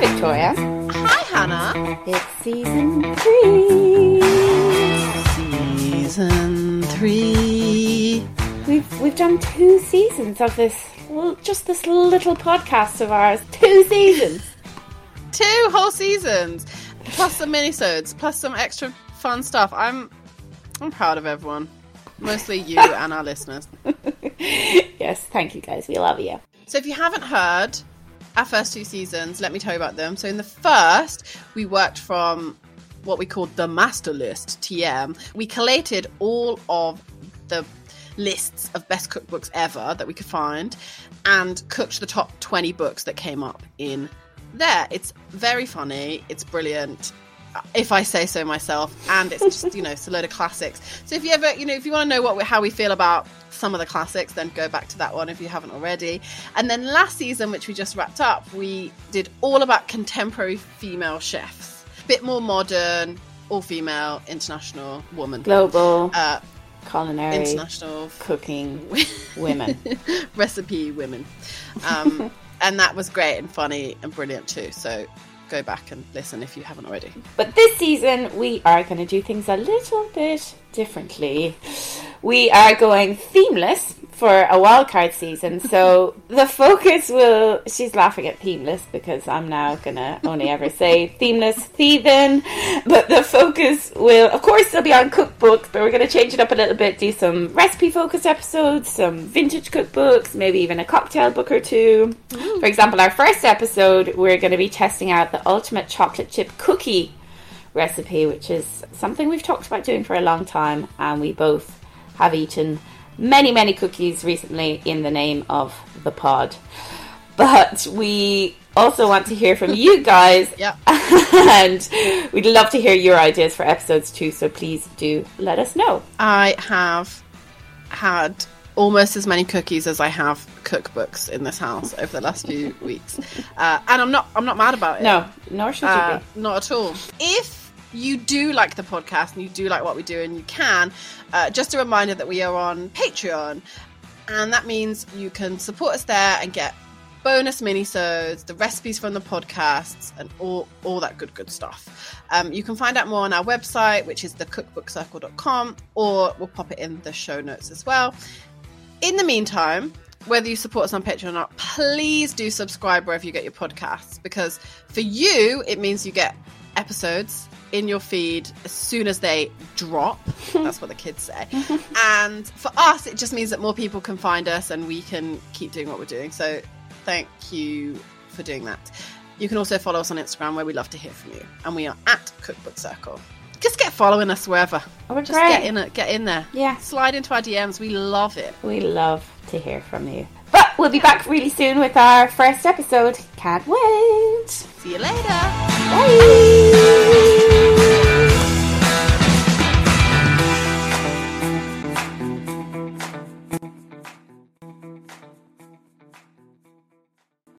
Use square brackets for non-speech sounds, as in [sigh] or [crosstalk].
Victoria. Hi, Hannah. It's season three. Season three. We've we've done two seasons of this, well, just this little podcast of ours. Two seasons. [laughs] Two whole seasons, plus some minisodes, plus some extra fun stuff. I'm I'm proud of everyone, mostly you [laughs] and our listeners. yes, thank you guys. We love you. So if you haven't heard our first two seasons, let me tell you about them. So in the first, we worked from what we called the master list, TM. We collated all of the lists of best cookbooks ever that we could find and cooked the top 20 books that came up in there. It's very funny, it's brilliant. If I say so myself, and it's just you know, it's a load of classics. So if you ever, you know, if you want to know what we, how we feel about some of the classics, then go back to that one if you haven't already. And then last season, which we just wrapped up, we did all about contemporary female chefs, a bit more modern, all female, international woman, Global, uh, culinary, international cooking [laughs] women. recipe women. Um, [laughs] and that was great and funny and brilliant too. So go back and listen if you haven't already. But this season, we are going to do things a little bit differently. We are going themeless for a wildcard season. So [laughs] the focus will. She's laughing at themeless because I'm now going to only ever say themeless, thieving. But the focus will, of course, still be on cookbooks, but we're going to change it up a little bit, do some recipe focused episodes, some vintage cookbooks, maybe even a cocktail book or two. For example, our first episode, we're going to be testing out the ultimate chocolate chip cookie recipe, which is something we've talked about doing for a long time, and we both have eaten many, many cookies recently in the name of the pod. But we also want to hear from you guys, [laughs] Yeah. [laughs] and we'd love to hear your ideas for episodes too. So please do let us know. I have had almost as many cookies as I have cookbooks in this house over the last few [laughs] weeks, uh, and I'm not I'm not mad about it. No, nor should Uh, you not at all. If you do like the podcast and you do like what we do and you can, uh, just a reminder that we are on Patreon, and that means you can support us there and get bonus minisodes, the recipes from the podcasts, and all all that good good stuff. Um, you can find out more on our website, which is thecookbookcircle.com, or we'll pop it in the show notes as well. In the meantime, whether you support us on Patreon or not, please do subscribe wherever you get your podcasts because for you, it means you get episodes in your feed as soon as they drop. [laughs] That's what the kids say. and for us, it just means that more people can find us and we can keep doing what we're doing. So thank you for doing that. You can also follow us on Instagram where we love to hear from you. And we are at Cookbook Circle. Just get following us wherever. Oh, we're Just great. get in it, get in there. Yeah. Slide into our DMs. We love it. We love to hear from you. But we'll be back really soon with our first episode. Can't wait. See you later. Bye.